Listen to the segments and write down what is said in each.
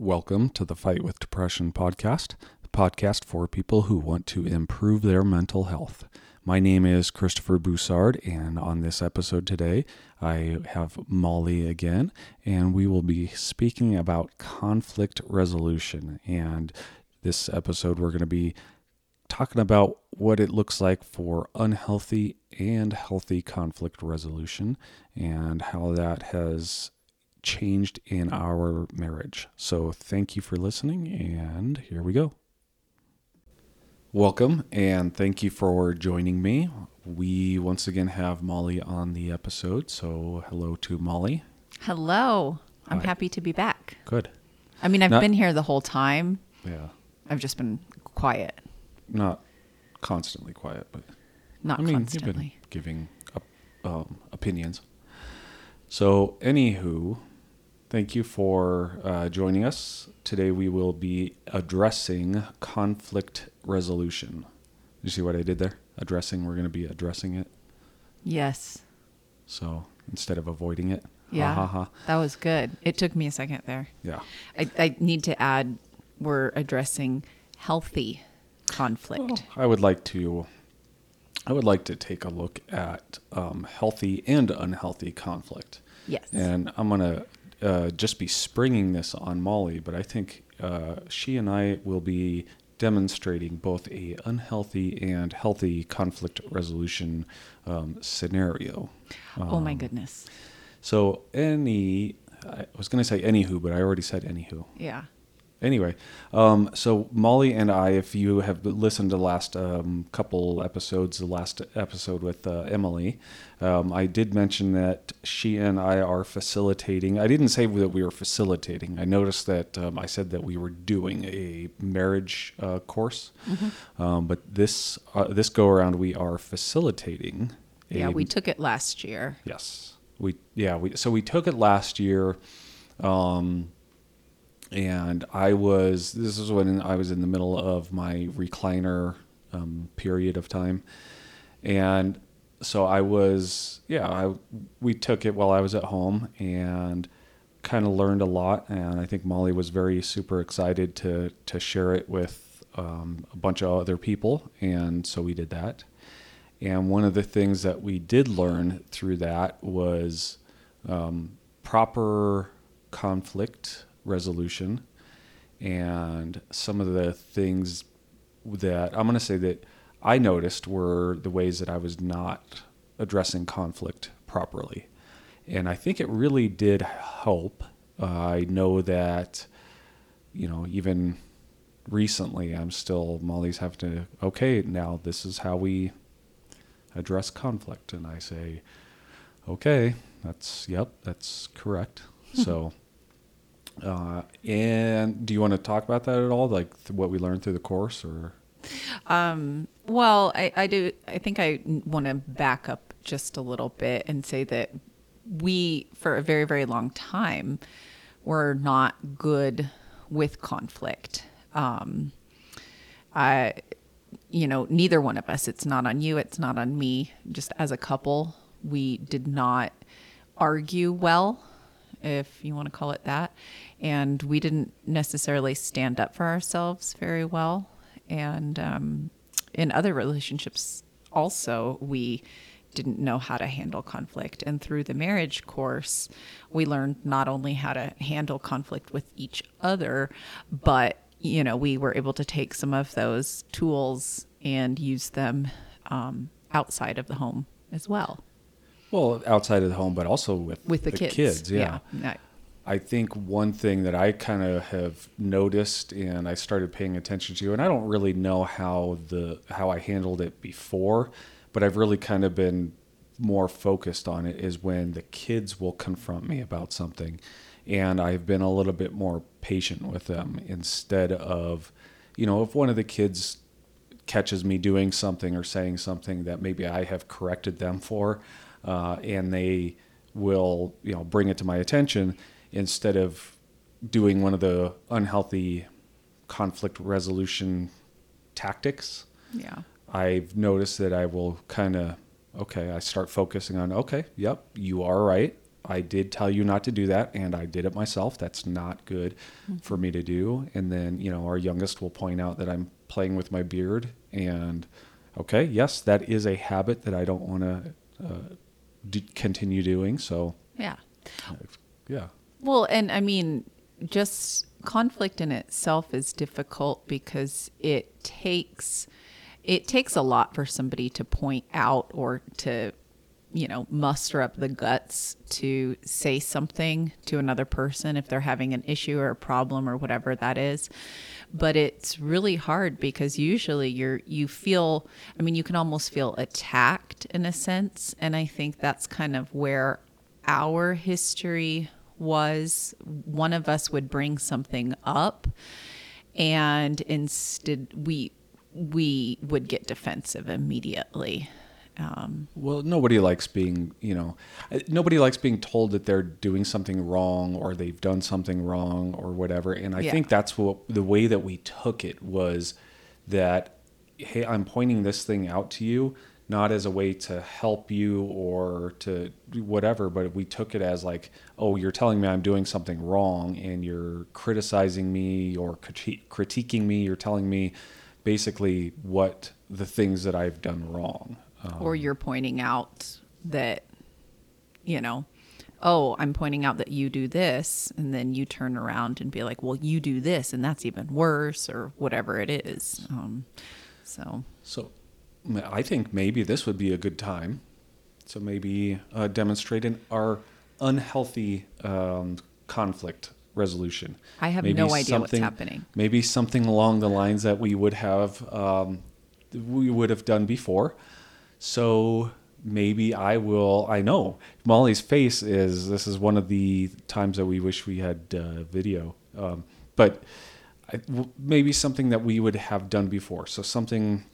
Welcome to the Fight with Depression podcast, the podcast for people who want to improve their mental health. My name is Christopher Boussard, and on this episode today, I have Molly again, and we will be speaking about conflict resolution. And this episode, we're going to be talking about what it looks like for unhealthy and healthy conflict resolution and how that has changed in our marriage. So, thank you for listening, and here we go. Welcome, and thank you for joining me. We once again have Molly on the episode, so hello to Molly. Hello. I'm Hi. happy to be back. Good. I mean, I've Not- been here the whole time. Yeah, I've just been quiet, not constantly quiet, but not I mean, constantly. you've been giving up, um, opinions. So, anywho, thank you for uh, joining us. Today we will be addressing conflict resolution. You see what I did there? Addressing, we're going to be addressing it. Yes. So, instead of avoiding it. Yeah. Ha, ha, ha. That was good. It took me a second there. Yeah. I, I need to add we're addressing healthy conflict. I would like to I would like to take a look at um, healthy and unhealthy conflict. Yes. And I'm going to uh, just be springing this on Molly, but I think uh, she and I will be demonstrating both a unhealthy and healthy conflict resolution um, scenario. oh my Um, goodness. So any, I was going to say anywho, but I already said anywho. Yeah. Anyway, um, so Molly and I, if you have listened to the last um, couple episodes, the last episode with uh, Emily, um, I did mention that she and I are facilitating. I didn't say that we were facilitating. I noticed that um, I said that we were doing a marriage uh, course, um, but this uh, this go around we are facilitating. a Yeah. We took it last year. Yes. We yeah, we so we took it last year. Um and I was this is when I was in the middle of my recliner um, period of time. And so I was yeah, I we took it while I was at home and kind of learned a lot and I think Molly was very super excited to to share it with um, a bunch of other people and so we did that. And one of the things that we did learn through that was um, proper conflict resolution and some of the things that I'm going to say that I noticed were the ways that I was not addressing conflict properly. And I think it really did help. Uh, I know that, you know, even recently, I'm still, Molly's have to, okay, now this is how we address conflict. And I say, okay, that's, yep, that's correct. so, uh, and do you want to talk about that at all? Like th- what we learned through the course or? Um, well, I, I do. I think I want to back up just a little bit and say that we, for a very, very long time, were not good with conflict. Um, I, you know, neither one of us. It's not on you. It's not on me. Just as a couple, we did not argue well, if you want to call it that, and we didn't necessarily stand up for ourselves very well. And um, in other relationships, also, we didn't know how to handle conflict. And through the marriage course, we learned not only how to handle conflict with each other, but you know, we were able to take some of those tools and use them um, outside of the home as well Well, outside of the home, but also with with the, kids. yeah. yeah. I think one thing that I kind of have noticed and I started paying attention to, and I don't really know how the how I handled it before, but I've really kind of been more focused on it is when the kids will confront me about something, and I've been a little bit more patient with them instead of, you know, if one of the kids catches me doing something or saying something that maybe I have corrected them for, uh, and they will, you know, bring it to my attention instead of doing one of the unhealthy conflict resolution tactics. Yeah. I've noticed that I will kind of okay, I start focusing on okay, yep, you are right. I did tell you not to do that, and I did it myself. That's not good for me to do. And then, you know, our youngest will point out that I'm playing with my beard. And okay, yes, that is a habit that I don't want to uh, d- continue doing. So, Yeah. yeah. Well, and I mean, just conflict in itself is difficult because it takes it takes a lot for somebody to point out or to you know muster up the guts to say something to another person if they're having an issue or a problem or whatever that is. But it's really hard because usually you're you feel i mean you can almost feel attacked in a sense. And i think that's kind of where our history was. One of us would bring something up and instead we we would get defensive immediately um, Well, nobody likes being, you know, uh, nobody likes being told that they're doing something wrong or they've done something wrong or whatever. And I Yeah. think that's what the way that we took it was that, hey, I'm pointing this thing out to you, not as a way to help you or to whatever, but we took it as like, oh, you're telling me I'm doing something wrong and you're criticizing me or criti- critiquing me. You're telling me basically what the things that I've done wrong. Um, or you're pointing out that you know oh i'm pointing out that you do this and then you turn around and be like well you do this and that's even worse or whatever it is um, so So I think maybe this would be a good time to maybe uh, demonstrate an, our unhealthy um, conflict resolution. I have Maybe no idea what's happening. Maybe something along the lines that we would have um, we would have done before. So maybe I will. I know Molly's face is. This is one of the times that we wish we had uh, video, um, but I, w- maybe something that we would have done before. So something.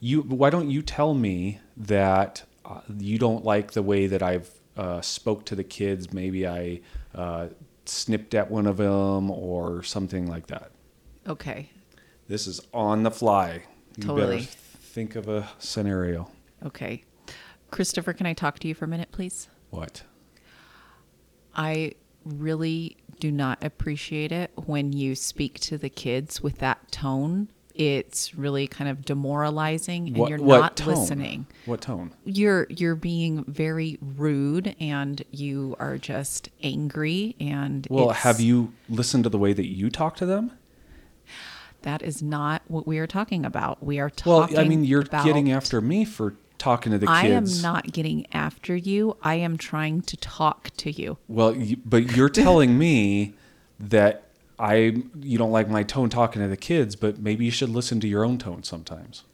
You. Why don't you tell me that uh, you don't like the way that I've uh, spoke to the kids? Maybe I uh, snipped at one of them or something like that. okay This is on the fly. You Totally. Think of a scenario. okay christopher can i talk to you for a minute please What? I really do not appreciate it when you speak to the kids with that tone. It's really kind of demoralizing and what, you're what not tone? listening. What tone? You're you're being very rude and you are just angry and Well, have you listened to the way that you talk to them? That is not what we are talking about. We are talking. Well, I mean, you're about, getting after me for talking to the kids. I am not getting after you. I am trying to talk to you. Well, you, but you're telling me that I you don't like my tone talking to the kids, but maybe you should listen to your own tone sometimes.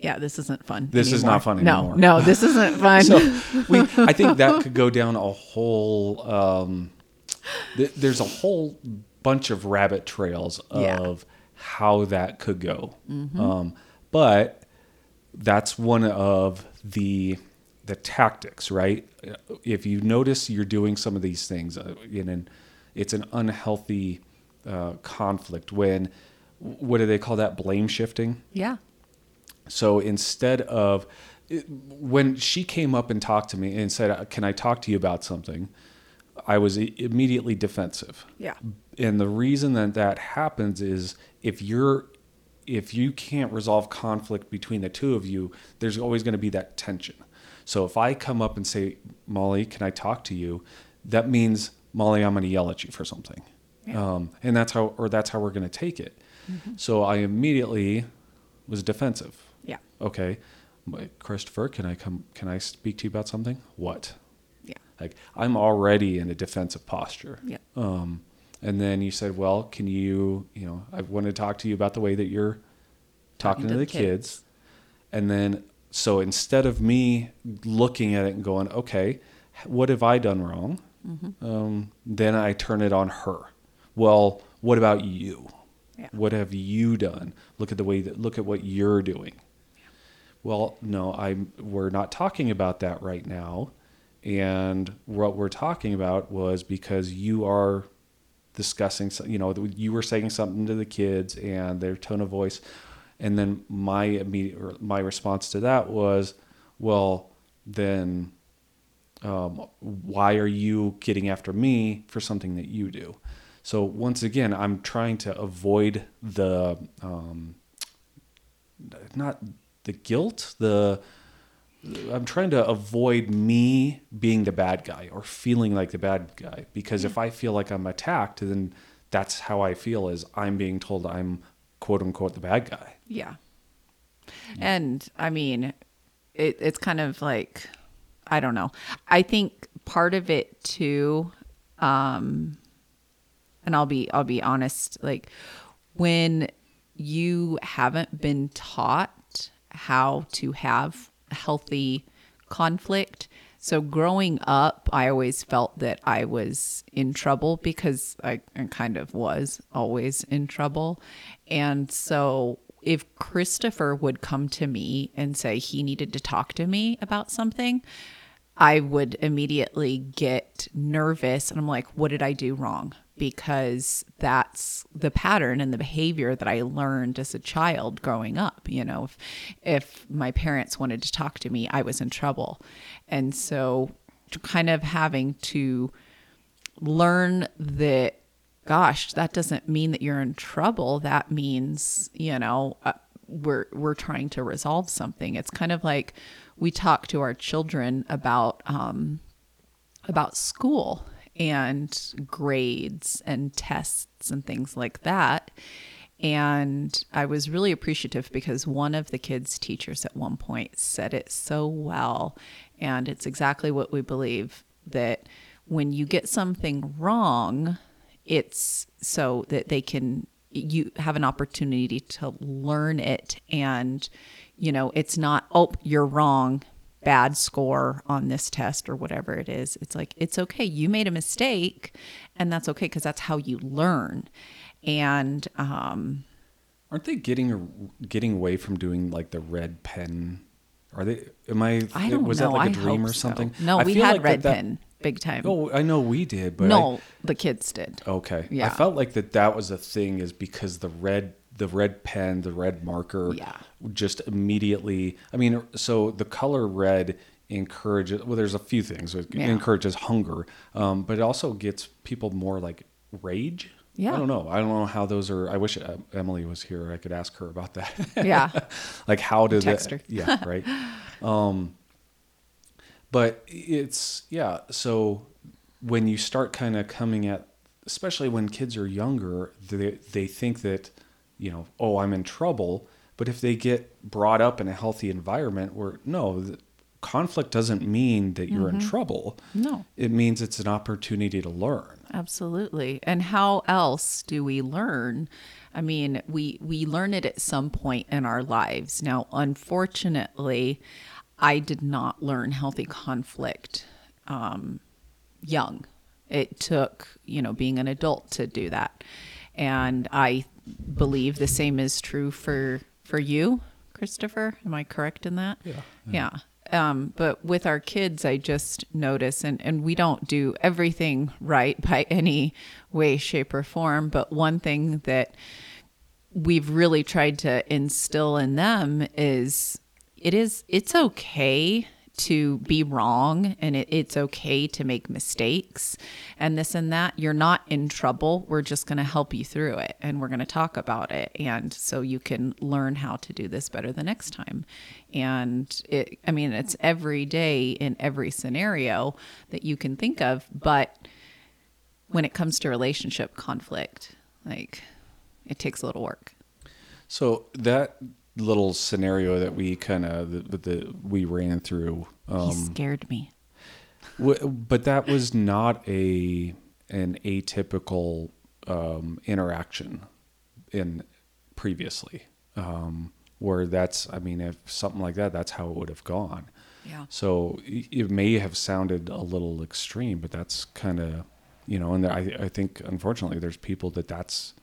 Yeah, this isn't fun. This is not fun no. No, this isn't fun. so we i think that could go down a whole um th- there's a whole bunch of rabbit trails of Yeah. how that could go um but that's one of the the tactics right if you notice you're doing some of these things uh, in an it's an unhealthy uh, conflict when what do they call that blame shifting yeah. so instead of when she came up and talked to me and said, "Can I talk to you about something?" I was immediately defensive. Yeah. And the reason that that happens is if you're if you can't resolve conflict between the two of you, there's always going to be that tension. So if I come up and say, "Molly, can I talk to you?" that means Molly, I'm going to yell at you for something. Yeah. Um, and that's how or that's how we're going to take it. Mhm. So I immediately was defensive Yeah. okay christopher can i come can i speak to you about something what. Like i'm already in a defensive posture. Yeah. um and then you said well can you you know i want to talk to you about the way that you're talking, to, the, kids. and then so instead of me looking at it and going okay what have i done wrong? Um, then i turn it on her. Well what about you? Yeah. what have you done? Look at the way that look at what you're doing. Well, no, I'm. We're not talking about that right now, and what we're talking about was because you are discussing. You know, you were saying something to the kids and their tone of voice, and then my immediate my response to that was, well, then um, why are you getting after me for something that you do? So once again, I'm trying to avoid the um, not the guilt, the I'm trying to avoid me being the bad guy or feeling like the bad guy because if I feel like I'm attacked, then that's how I feel is I'm being told I'm quote unquote the bad guy. Yeah. And I mean, it, it's kind of like, I don't know. I think part of it too, um, and I'll be, I'll be honest, like when you haven't been taught how to have healthy conflict. So growing up, I always felt that I was in trouble because I kind of was always in trouble. And so if Christopher would come to me and say he needed to talk to me about something, I would immediately get nervous and I'm like, what did I do wrong? Because that's the pattern and the behavior that I learned as a child growing up. You know, if, if my parents wanted to talk to me, I was in trouble. And so, kind of having to learn that, gosh, that doesn't mean that you're in trouble. That means, you know, uh, we're we're trying to resolve something. It's kind of like we talk to our children about um, about school and grades and tests and things like that. And I was really appreciative because one of the kids' teachers at one point said it so well. And it's exactly what we believe that when you get something wrong, it's so that they can, you have an opportunity to learn it. And, you know, it's not, oh, you're wrong bad score on this test or whatever it is. It's like, it's okay. You made a mistake, and that's okay because that's how you learn. And, um, Aren't they getting getting away from doing like the red pen? Are they? Am I? I don't was know. that like a I dream or something? So. No, I we had like red that, pen big time. Oh, I know we did, but I- no, the kids did. Okay. yeah. I felt like that that was a thing is because the red the red pen, the red marker Yeah. just immediately I mean so the color red encourages well there's a few things it Yeah. encourages hunger um, but it also gets people more like rage Yeah. I don't know I don't know how those are I wish uh, Emily was here I could ask her about that Yeah. like how did Text that yeah right um but it's yeah so when you start kind of coming at especially when kids are younger they they think that you know oh i'm in trouble but if they get brought up in a healthy environment where no the, conflict doesn't mean that you're in trouble No. it means it's an opportunity to learn Absolutely. And how else do we learn? I mean, we we learn it at some point in our lives. Now, unfortunately, I did not learn healthy conflict um, young. It took, you know, being an adult to do that. And I believe the same is true for for you, Christopher. Am I correct in that? Yeah. Yeah. Um, but with our kids, I just notice, and, and we don't do everything right by any way, shape, or form. But one thing that we've really tried to instill in them is it is it's okay to be wrong and it, it's okay to make mistakes and this and that you're not in trouble. We're just going to help you through it and we're going to talk about it. And so you can learn how to do this better the next time. And it i mean it's every day in every scenario that you can think of but when it comes to relationship conflict like it takes a little work. So that little scenario that we kind of that, the we ran through, he um, scared me w- but that was not a an atypical um, interaction in previously, um, where that's I mean if something like that, that's how it would have gone. Yeah. So it may have sounded a little extreme, but that's kind of you know, and I I think unfortunately there's people that that's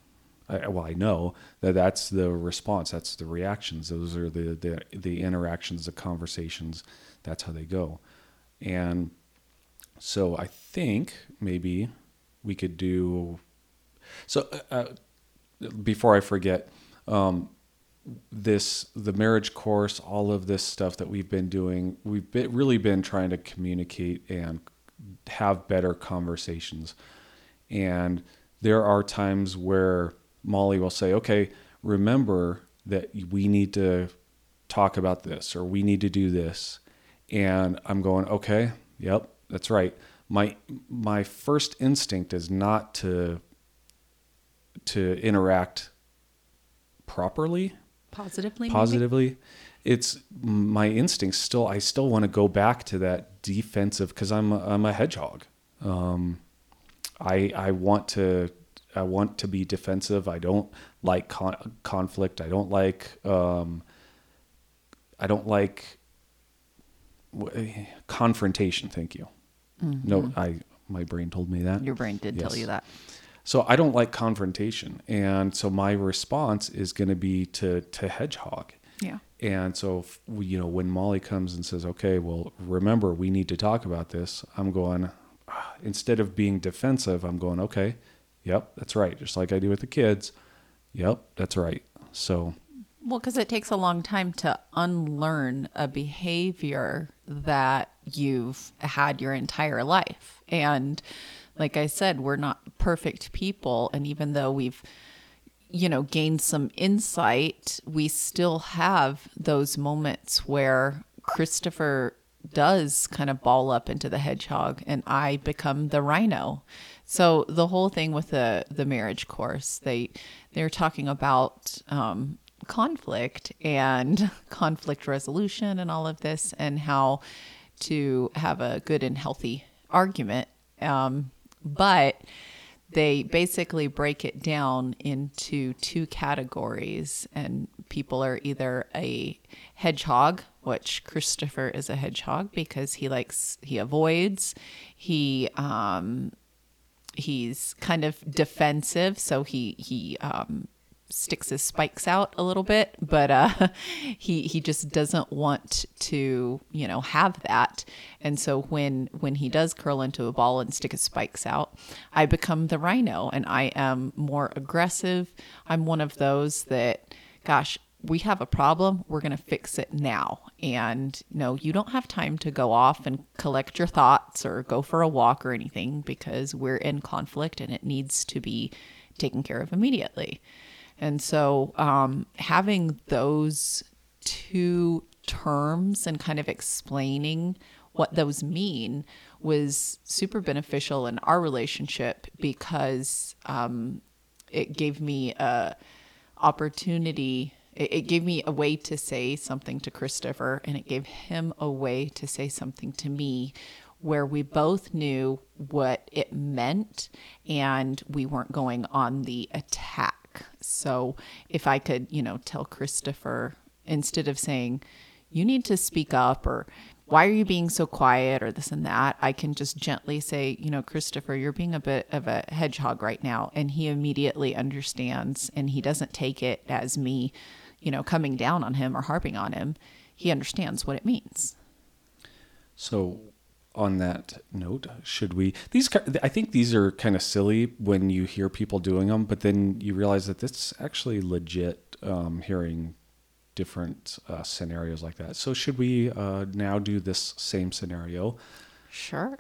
I, well, I know that that's the response. That's the reactions. Those are the, the the interactions, the conversations. That's how they go, and so I think maybe we could do. So uh, uh, before I forget, um, this the marriage course, all of this stuff that we've been doing, we've been, really been trying to communicate and have better conversations. And there are times where Molly will say, "Okay, remember that we need to talk about this or we need to do this." And I'm going, "Okay, yep, that's right." My my first instinct is not to to interact properly Positively. maybe? positively it's my instincts still i still want to go back to that defensive because i'm a, i'm a hedgehog um, i i want to i want to be defensive. I don't like con- conflict. I don't like um, i don't like w- confrontation. Thank you. No i my brain told me that. Your brain did tell you that. so I don't like confrontation, and so my response is going to be to to hedgehog. Yeah. And so if you know when Molly comes and says, "Okay, well, remember we need to talk about this," I'm going ah, instead of being defensive, I'm going, "Okay, yep, that's right," just like I do with the kids. Yep, that's right. So Well, because it takes a long time to unlearn a behavior that you've had your entire life. And like I said, we're not perfect people. And even though we've, you know, gained some insight, we still have those moments where Christopher does kind of ball up into the hedgehog and I become the rhino. So the whole thing with the the marriage course, they they're talking about um, conflict and conflict resolution and all of this and how to have a good and healthy argument. Um, but they basically break it down into two categories and people are either a hedgehog which christopher is a hedgehog because he likes he avoids he um he's kind of defensive so he he um sticks his spikes out a little bit but uh he he just doesn't want to you know have that. And so when when he does curl into a ball and stick his spikes out i become the rhino and i am more aggressive. I'm one of those that gosh we have a problem we're going to fix it now. And no you don't have time to go off and collect your thoughts or go for a walk or anything because we're in conflict and it needs to be taken care of immediately. And so um, having those two terms and kind of explaining what those mean was super beneficial in our relationship because um, it gave me a opportunity it, it gave me a way to say something to christopher and it gave him a way to say something to me where we both knew what it meant and we weren't going on the attack. So if i could you know tell christopher instead of saying you need to speak up or why are you being so quiet? or this and that i can just gently say you know christopher you're being a bit of a hedgehog right now and he immediately understands and he doesn't take it as me you know coming down on him or harping on him he understands what it means So, on that note, should we? These, I think these are kind of silly when you hear people doing them, but then you realize that it's actually legit. Um, hearing different uh, scenarios like that. So, should we uh, now do this same scenario? sure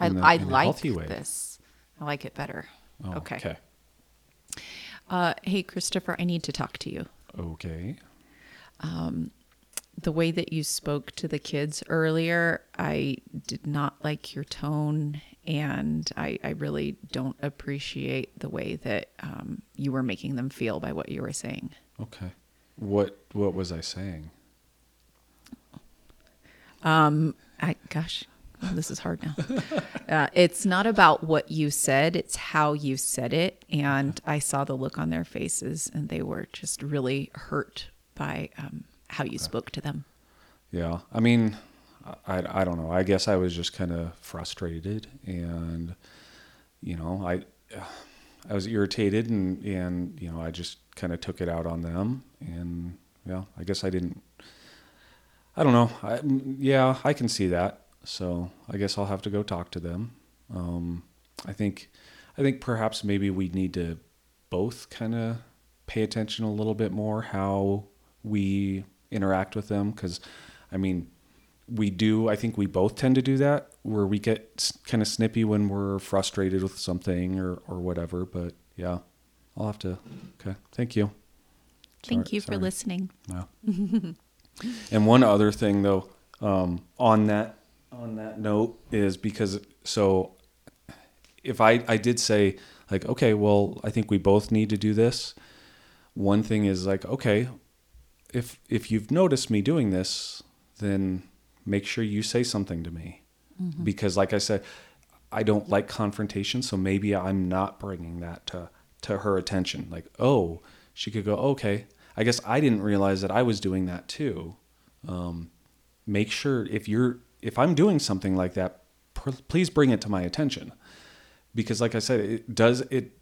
i, In a- I like this i like it better Oh, okay Okay. uh, hey christopher i need to talk to you Okay. Um, the way that you spoke to the kids earlier, I did not like your tone, and I, I really don't appreciate the way that um, you were making them feel by what you were saying. Okay. What What was I saying? Um, I gosh, this is hard now. uh, it's not about what you said; it's how you said it, and I saw the look on their faces, and they were just really hurt by um, how you spoke to them. Yeah. I mean, I, I don't know. I guess I was just kind of frustrated and, you know, I, I was irritated and, and, you know, I just kind of took it out on them and, yeah, I guess I didn't, I don't know. I, yeah, I can see that. So I guess I'll have to go talk to them. Um, I think, I think perhaps maybe we need to both kind of pay attention a little bit more how we interact with them because I mean we do I think we both tend to do that where we get kind of snippy when we're frustrated with something or or whatever but yeah I'll have to okay thank you Thank Sorry- you for sorry. listening. no. and one other thing though, um, on that on that note is because so if I I did say like okay, well I think we both need to do this. One thing is like okay, if if you've noticed me doing this, then make sure you say something to me because like I said, I don't like confrontation, so maybe I'm not bringing that to to her attention. Like, oh, she could go, okay. I guess I didn't realize that I was doing that too. Um, make sure if you're if I'm doing something like that, pr- please bring it to my attention because, like I said, it does it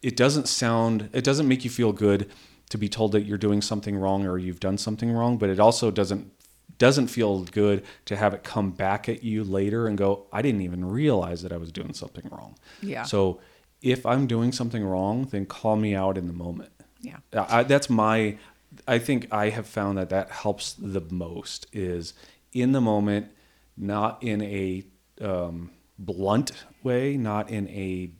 it doesn't sound it doesn't make you feel good to be told that you're doing something wrong or you've done something wrong, but it also doesn't doesn't feel good to have it come back at you later and go, I didn't even realize that I was doing something wrong. Yeah. So if I'm doing something wrong, then call me out in the moment. Yeah. I, that's my. I think I have found that that helps the most is in the moment, not in a um, blunt way, not in a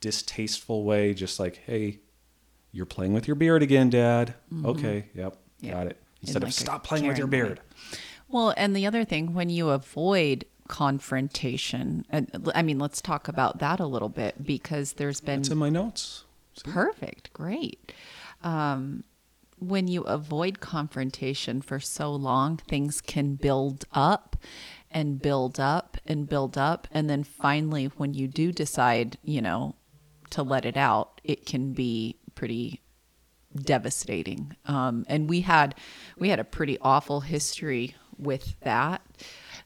distasteful way. Just like, hey, you're playing with your beard again, Dad. Okay, yep, Mm-hmm. Got it. Instead like of stop playing with your way. beard. Well, and the other thing, when you avoid confrontation, and I mean, let's talk about that a little bit because there's been It's in my notes. See? Perfect. Great. Um, when you avoid confrontation for so long, things can build up and build up and build up. And then finally, when you do decide, you know, to let it out, it can be pretty devastating. Um, and we had we had a pretty awful history with that.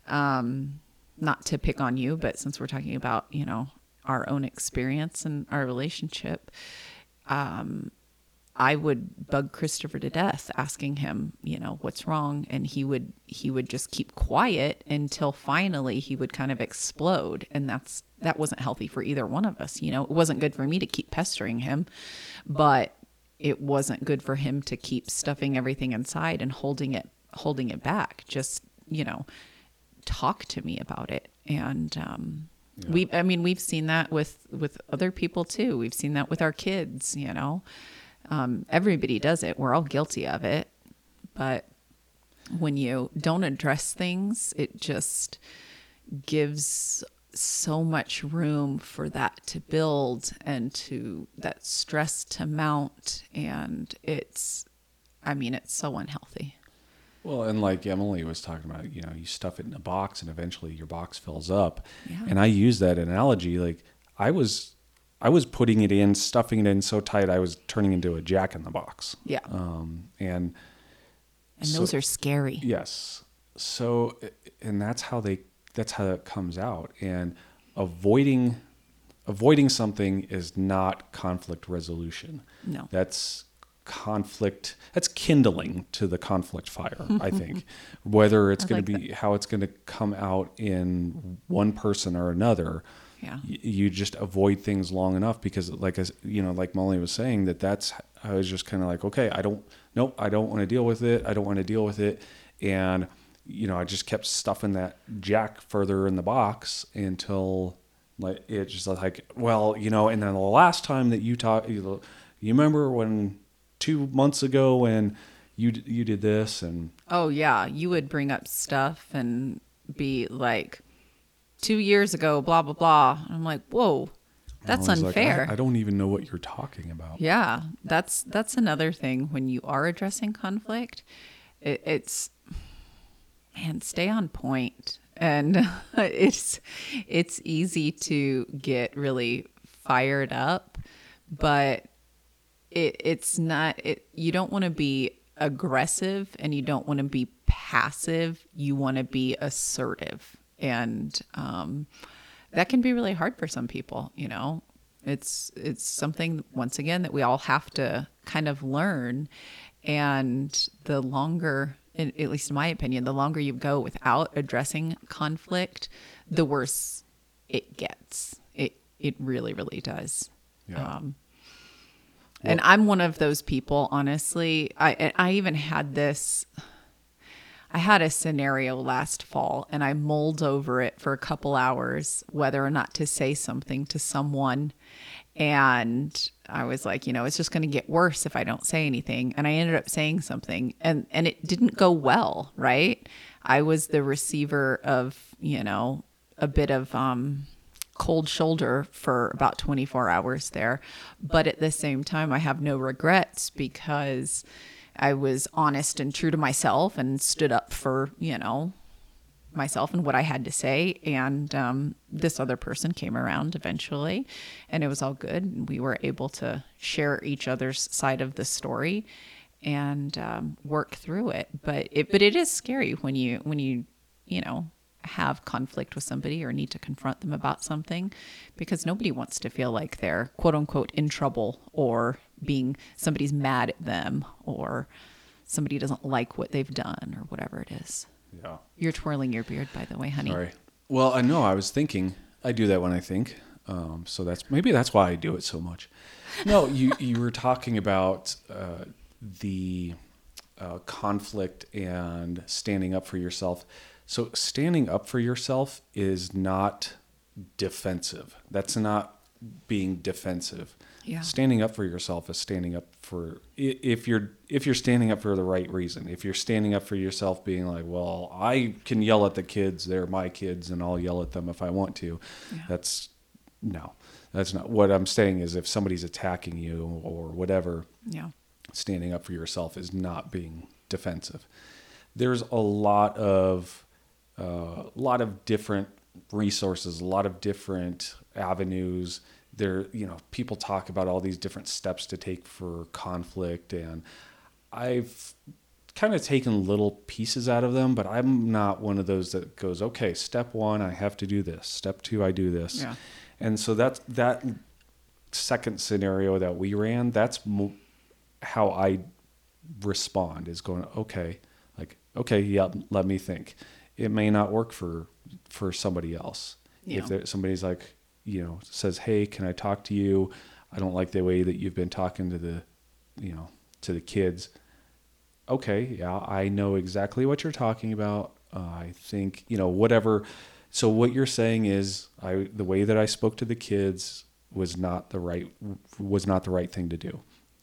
Um, not to pick on you, but since we're talking about you know our own experience and our relationship, um, I would bug Christopher to death, asking him, you know, what's wrong, and he would he would just keep quiet until finally he would kind of explode, and that's that wasn't healthy for either one of us. You know, it wasn't good for me to keep pestering him, but it wasn't good for him to keep stuffing everything inside and holding it holding it back. Just you know, talk to me about it, and um, we I mean we've seen that with with other people too. We've seen that with our kids. You know um, everybody does it. We're all guilty of it. But when you don't address things, it just gives so much room for that to build and to that stress to mount. And it's, I mean, it's so unhealthy. Well, and like Emily was talking about, you know, you stuff it in a box and eventually your box fills up. Yeah. And I use that analogy. Like I was, I was putting it in, stuffing it in so tight, I was turning into a jack in the box. Yeah. Um, and And so- those are scary. yes, so and that's how they, that's how it comes out. And avoiding, avoiding something is not conflict resolution. No. That's conflict that's kindling to the conflict fire i think whether it's going like to be how it's going to come out in one person or another Yeah. y- you just avoid things long enough because like as you know like molly was saying that that's i was just kind of like okay i don't nope i don't want to deal with it i don't want to deal with it and you know i just kept stuffing that jack further in the box until like it just like well you know and then the last time that you talk you, you remember when two months ago when you you did this and Oh yeah, you would bring up stuff and be like, two years ago, blah blah blah. I'm like, whoa, that's I was like, unfair. I, I don't even know what you're talking about yeah, that's that's another thing when you are addressing conflict. It, it's man, stay on point. point, and it's it's easy to get really fired up, but it it's not it you don't want to be aggressive and you don't want to be passive you want to be assertive and um that can be really hard for some people you know it's it's something once again that we all have to kind of learn and the longer in, at least in my opinion the longer you go without addressing conflict the worse it gets it it really really does Yeah. um and I'm one of those people, honestly. I I even had this. I had a scenario last fall, and I mulled over it for a couple hours whether or not to say something to someone. And I was like, you know, it's just going to get worse if I don't say anything. And I ended up saying something, and and it didn't go well, right? I was the receiver of, you know, a bit of um cold shoulder for about 24 hours there. But at the same time, I have no regrets because I was honest and true to myself and stood up for, you know, myself and what I had to say. And um, this other person came around eventually, and it was all good. And we were able to share each other's side of the story and um, work through it. But it, but it is scary when you when you you know have conflict with somebody or need to confront them about something because nobody wants to feel like they're quote unquote in trouble or being somebody's mad at them or somebody doesn't like what they've done or whatever it is. Yeah. You're twirling your beard, by the way, honey. Sorry. Well, I know. I was thinking. I do that when I think. Um, so that's maybe that's why I do it so much. No, you you were talking about uh, the uh, conflict and standing up for yourself. So standing up for yourself is not defensive. That's not being defensive. Yeah. Standing up for yourself is standing up for if you're if you're standing up for the right reason. If you're standing up for yourself being like, "Well, I can yell at the kids, they're my kids and I'll yell at them if I want to." Yeah. That's no. That's not what I'm saying is if somebody's attacking you or whatever, Yeah. standing up for yourself is not being defensive. There's a lot of a uh, lot of different resources, a lot of different avenues. There, you know, people talk about all these different steps to take for conflict, and I've kind of taken little pieces out of them, but I'm not one of those that goes, okay, step one, I have to do this. Step two, I do this. Yeah. And so that's that second scenario that we ran. That's mo- how I respond is going, okay, like, okay, yeah, let me think. It may not work for, for somebody else. Yeah. If there, somebody's like, you know, says, Hey, can I talk to you? I don't like the way that you've been talking to the, you know, to the kids. Okay. Yeah. I know exactly what you're talking about. Uh, I think, you know, whatever. So what you're saying is I, the way that I spoke to the kids was not the right, was not the right thing to do.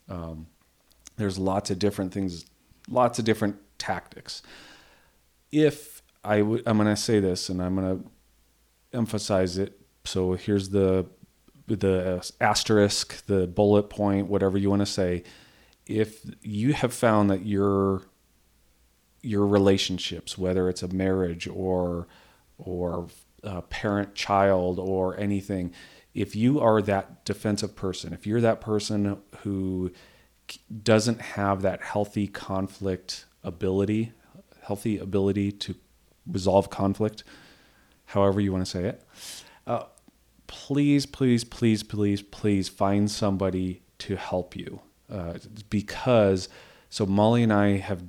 Um, there's lots of different things, lots of different tactics. If I, I'm going to say this and I'm going to emphasize it. So here's the the asterisk, the bullet point, whatever you want to say. If you have found that your your relationships, whether it's a marriage or or a parent child or anything, if you are that defensive person, if you're that person who doesn't have that healthy conflict ability, healthy ability to resolve conflict, however you want to say it, uh, please, please, please, please, please find somebody to help you. Uh, because, so Molly and I have,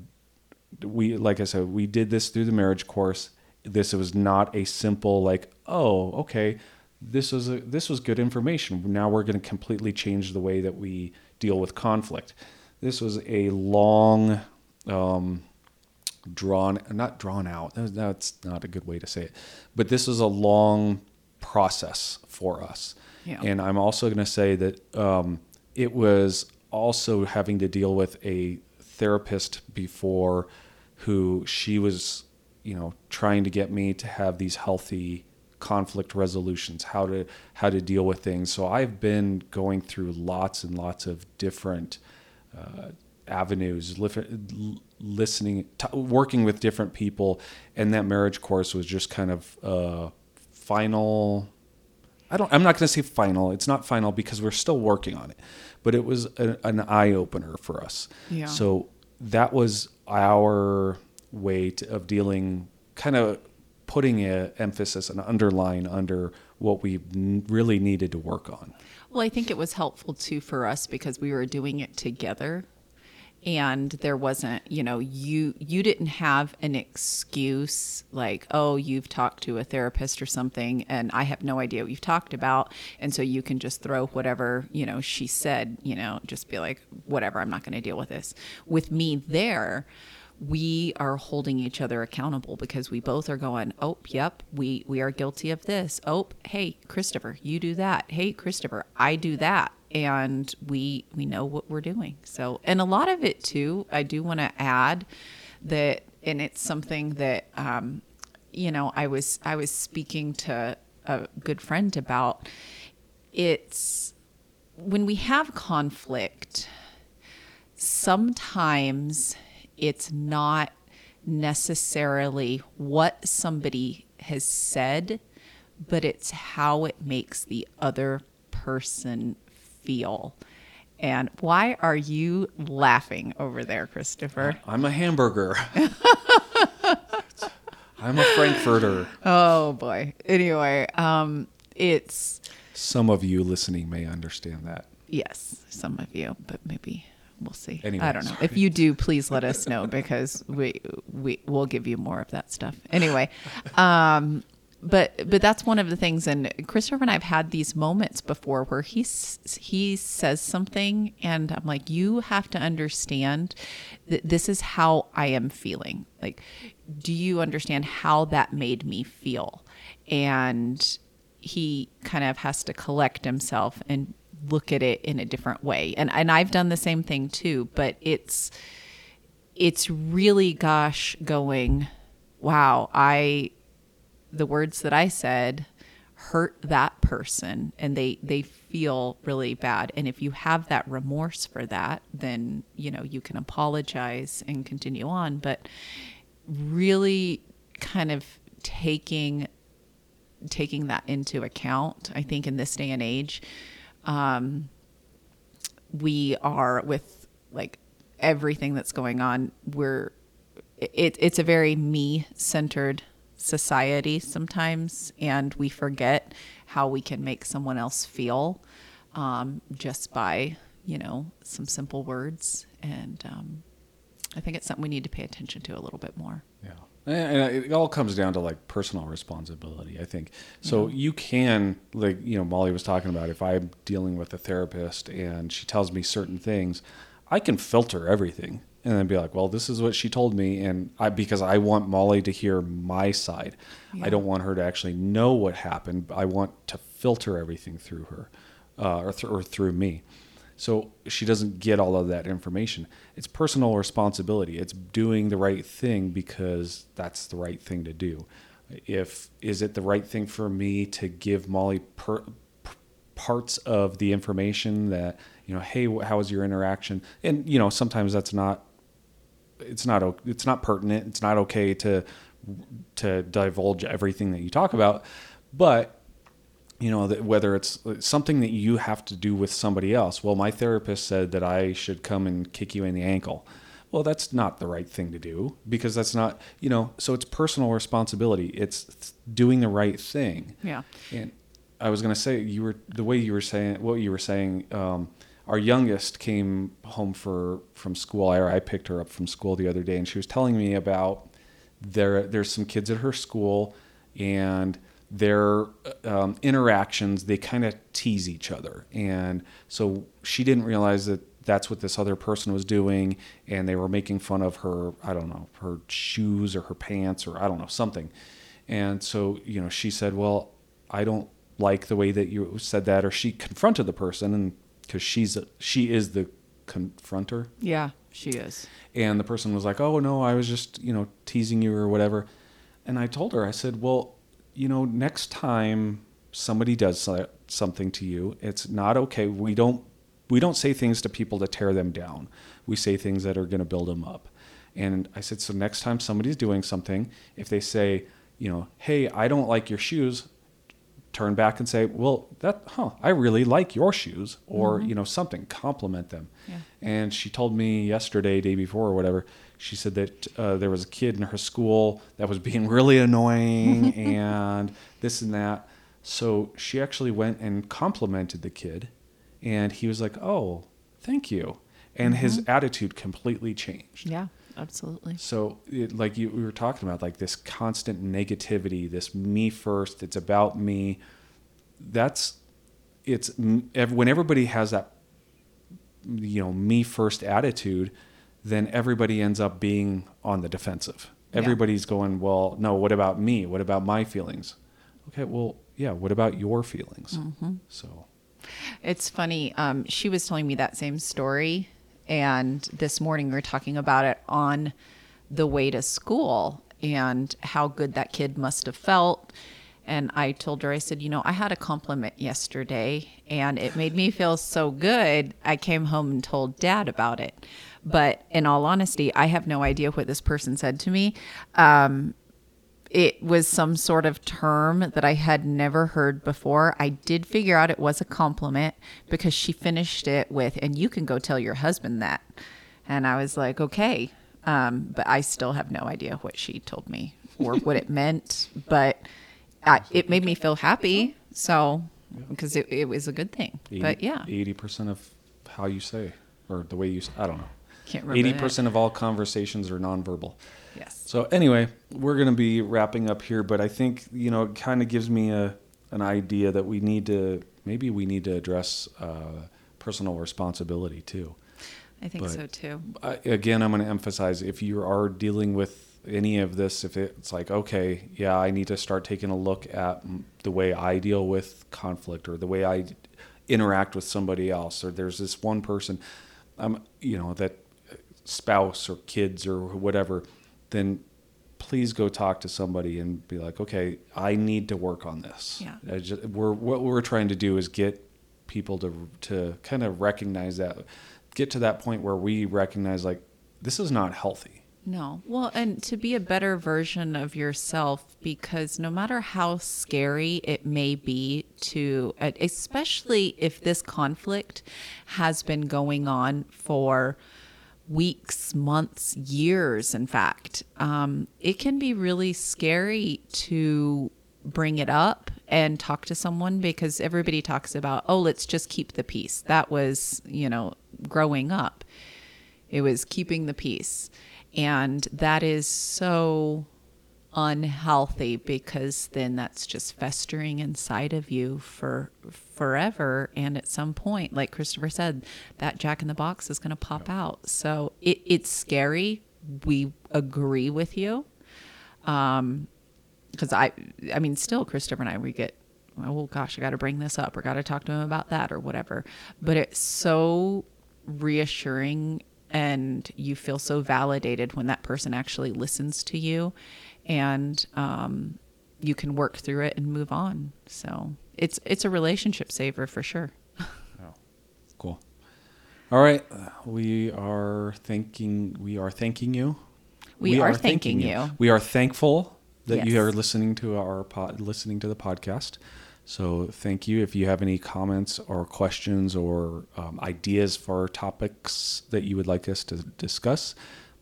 we, like I said, we did this through the marriage course. This was not a simple, like, oh, okay, this was a, this was good information. Now we're going to completely change the way that we deal with conflict. This was a long, um, drawn not drawn out that's not a good way to say it but this was a long process for us. Yeah. and i'm also going to say that um, it was also having to deal with a therapist before who she was you know trying to get me to have these healthy conflict resolutions how to how to deal with things. So i've been going through lots and lots of different uh, avenues, li- listening, t- working with different people, and that marriage course was just kind of uh, final. I don't. I'm not going to say final. It's not final because we're still working on it, but it was a, an eye opener for us. Yeah. So that was our way to, of dealing, kind of putting a emphasis, an underline under what we really needed to work on. Well, I think it was helpful too for us because we were doing it together. And there wasn't you know you you didn't have an excuse like oh you've talked to a therapist or something and i have no idea what you've talked about and so you can just throw whatever you know she said you know just be like whatever i'm not going to deal with this. With me there we are holding each other accountable because we both are going oh yep we we are guilty of this. Oh hey christopher you do that. Hey christopher i do that and we we know what we're doing. So and a lot of it too i do want to add that and it's something that um you know i was i was speaking to a good friend about. It's when we have conflict sometimes it's not necessarily what somebody has said, but it's how it makes the other person feel. And why are you laughing over there, Christopher? I'm a hamburger. I'm a Frankfurter. Oh boy. Anyway, um, it's Some of you listening may understand that. yes, some of you, but maybe we'll see. Anyway, I don't know. sorry. If you do, please let us know because we we will give you more of that stuff. Anyway, um, but but that's one of the things. And Christopher and I've had these moments before where he he says something, and I'm like, you have to understand that this is how I am feeling. Like, do you understand how that made me feel? And he kind of has to collect himself and look at it in a different way. And and I've done the same thing too, but it's it's really gosh going, wow, I the words that I said hurt that person and they they feel really bad. And if you have that remorse for that then you know you can apologize and continue on. But really kind of taking taking that into account i think in this day and age um, we are with like everything that's going on we're it, it's a very me centered society sometimes and we forget how we can make someone else feel um, just by you know some simple words and um, i think it's something we need to pay attention to a little bit more Yeah. And it all comes down to like personal responsibility, I think. So you can, like, you know, Molly was talking about if I'm dealing with a therapist and she tells me certain things, I can filter everything and then be like, well, this is what she told me. And I, because I want Molly to hear my side, Yeah. I don't want her to actually know what happened. I want to filter everything through her uh, or, th- or through me. So she doesn't get all of that information. It's personal responsibility. It's doing the right thing because that's the right thing to do. If is it the right thing for me to give Molly per, parts of the information that you know, hey, how was your interaction? And you know, sometimes that's not it's not it's not pertinent. It's not okay to to divulge everything that you talk about, but you know that whether it's something that you have to do with somebody else. Well my therapist said that i should come and kick you in the ankle. Well that's not the right thing to do because that's not you know so it's personal responsibility. It's doing the right thing. Yeah. And i was going to say you were the way you were saying what you were saying um, our youngest came home for from school. I, I picked her up from school the other day and she was telling me about there there's some kids at her school and their um, interactions they kind of tease each other. And so she didn't realize that that's what this other person was doing and they were making fun of her i don't know her shoes or her pants or i don't know something. And so you know she said well i don't like the way that you said that or she confronted the person and because she's a, she is the confronter yeah she is and the person was like, "Oh no, I was just you know teasing you or whatever." And I told her, I said, "Well, you know, next time somebody does something to you, it's not okay. We don't we don't say things to people to tear them down. We say things that are going to build them up." And I said, "So next time somebody's doing something, if they say, you know, hey, I don't like your shoes," turn back and say, "Well, that huh, I really like your shoes," or you know something, compliment them. Yeah. And she told me yesterday, day before or whatever, she said that uh, there was a kid in her school that was being really annoying and this and that. So she actually went and complimented the kid, and he was like, "Oh, thank you." and his attitude completely changed. Yeah, absolutely. So, it, like you we were talking about, like this constant negativity, this me first, it's about me. That's it's when everybody has that, you know, me first attitude, then everybody ends up being on the defensive. Yeah. Everybody's going, well, no, what about me? What about my feelings? Okay, well, yeah, what about your feelings? So, It's funny. Um, she was telling me that same story, and this morning we were talking about it on the way to school and how good that kid must have felt. And I told her, I said, you know, I had a compliment yesterday, and it made me feel so good. I came home and told dad about it. But in all honesty, I have no idea what this person said to me. Um, it was some sort of term that I had never heard before. I did figure out it was a compliment because she finished it with, and you can go tell your husband that. And I was like, okay. Um, but I still have no idea what she told me or what it meant. But I, it made me feel happy. So, because it, it was a good thing. but yeah, eighty percent of how you say or the way you, I don't know. Can't remember Eighty that. percent of all conversations are nonverbal. So anyway, we're going to be wrapping up here, but I think you know it kind of gives me a an idea that we need to maybe we need to address uh, personal responsibility too. I think But- so too. I, again, I'm going to emphasize if you are dealing with any of this, if it's like okay, yeah, I need to start taking a look at the way I deal with conflict or the way I interact with somebody else, or there's this one person, um, you know, that spouse or kids or whatever, then please go talk to somebody and be like, okay, I need to work on this. Yeah. I just, we're what we're trying to do is get people to to kind of recognize that, get to that point where we recognize like this is not healthy. No. Well, and to be a better version of yourself, because no matter how scary it may be to, especially if this conflict has been going on for weeks, months, years, in fact, um, it can be really scary to bring it up and talk to someone because everybody talks about, oh, let's just keep the peace. That was, you know, growing up. It was keeping the peace. And that is so unhealthy because then that's just festering inside of you for forever. And at some point like christopher said that jack in the box is going to pop out. So it, it's scary. We agree with you. Um because i i mean still christopher and i we get oh gosh i got to bring this up or got to talk to him about that or whatever. But it's so reassuring and you feel so validated when that person actually listens to you and um, you can work through it and move on so it's it's a relationship saver for sure oh, Cool. All right, we are thanking we are thanking you. We are thanking you. We are thankful that you are listening to our pod, listening to the podcast. So thank you. If you have any comments or questions or um, ideas for topics that you would like us to discuss,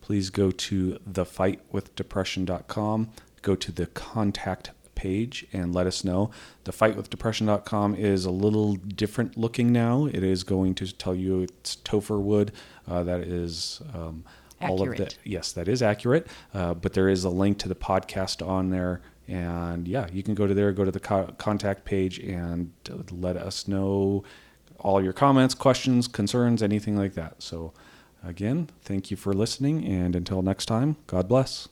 please go to thefightwithdepression.com. Go to the contact page and let us know. Thefightwithdepression.com is a little different looking now. It is going to tell you it's Topher wood. Uh, that is um, all of the yes, that is accurate. Uh, but there is a link to the podcast on there, and yeah, you can go to there, go to the co- contact page, and let us know all your comments, questions, concerns, anything like that. So, again, thank you for listening, and until next time, God bless.